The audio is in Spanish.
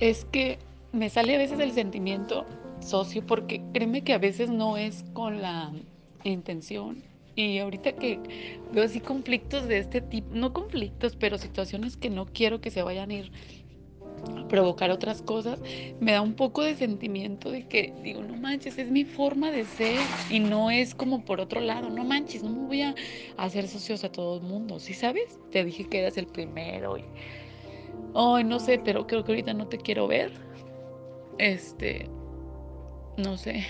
Es que me sale a veces el sentimiento socio, porque créeme que a veces no es con la intención. Y ahorita que veo así conflictos de este tipo, no conflictos, pero situaciones que no quiero que se vayan a ir a provocar otras cosas, me da un poco de sentimiento de que digo, no manches, es mi forma de ser y no es como por otro lado, no manches, no me voy a hacer socios a todo el mundo, ¿sí sabes? Te dije que eras el primero y, ay, no sé, pero creo que ahorita no te quiero ver. Este, no sé.